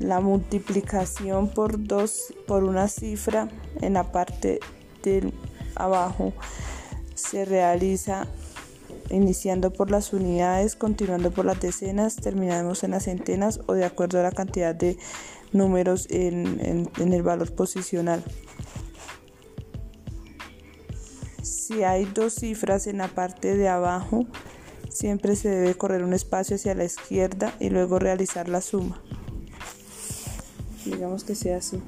La multiplicación por dos por una cifra en la parte del abajo se realiza iniciando por las unidades, continuando por las decenas, terminamos en las centenas o de acuerdo a la cantidad de números en, el valor posicional. Si hay dos cifras en la parte de abajo, siempre se debe correr un espacio hacia la izquierda y luego realizar la suma. Digamos que sea así.